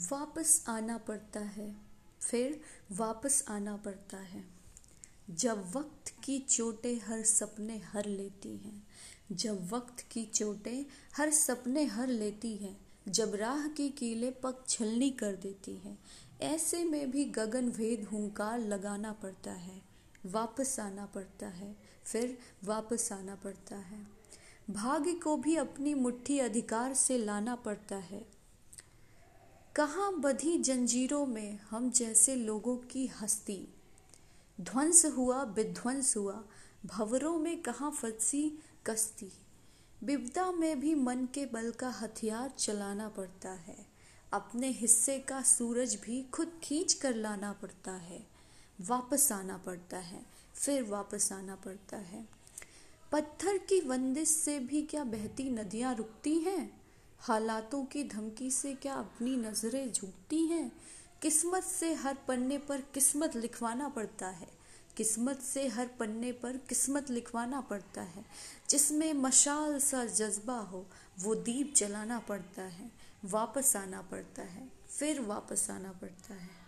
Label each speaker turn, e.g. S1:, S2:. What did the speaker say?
S1: वापस आना पड़ता है, फिर वापस आना पड़ता है। जब वक्त की चोटें हर सपने हर लेती हैं, जब वक्त की चोटें हर सपने हर लेती हैं, जब राह की कीले पग छलनी कर देती हैं, ऐसे में भी गगन भेद हुंकार लगाना पड़ता है, वापस आना पड़ता है, फिर वापस आना पड़ता है। भाग्य को भी अपनी मुट्ठी अधिकार से लाना पड़ता है। कहाँ बधी जंजीरों में हम जैसे लोगों की हस्ती? ध्वंस हुआ, विध्वंस हुआ, भवरों में कहाँ फंसी कश्ती? विपदा में भी मन के बल का हथियार चलाना पड़ता है। अपने हिस्से का सूरज भी खुद खींच कर लाना पड़ता है। वापस आना पड़ता है, फिर वापस आना पड़ता है। पत्थर की बंदिश से भी क्या बहती नदियाँ रुकती हैं? हालातों की धमकी से क्या अपनी नज़रें झुकती हैं? किस्मत से हर पन्ने पर किस्मत लिखवाना पड़ता है। किस्मत से हर पन्ने पर किस्मत लिखवाना पड़ता है। जिसमें मशाल सा जज्बा हो, वो दीप जलाना पड़ता है। वापस आना पड़ता है। फिर वापस आना पड़ता है।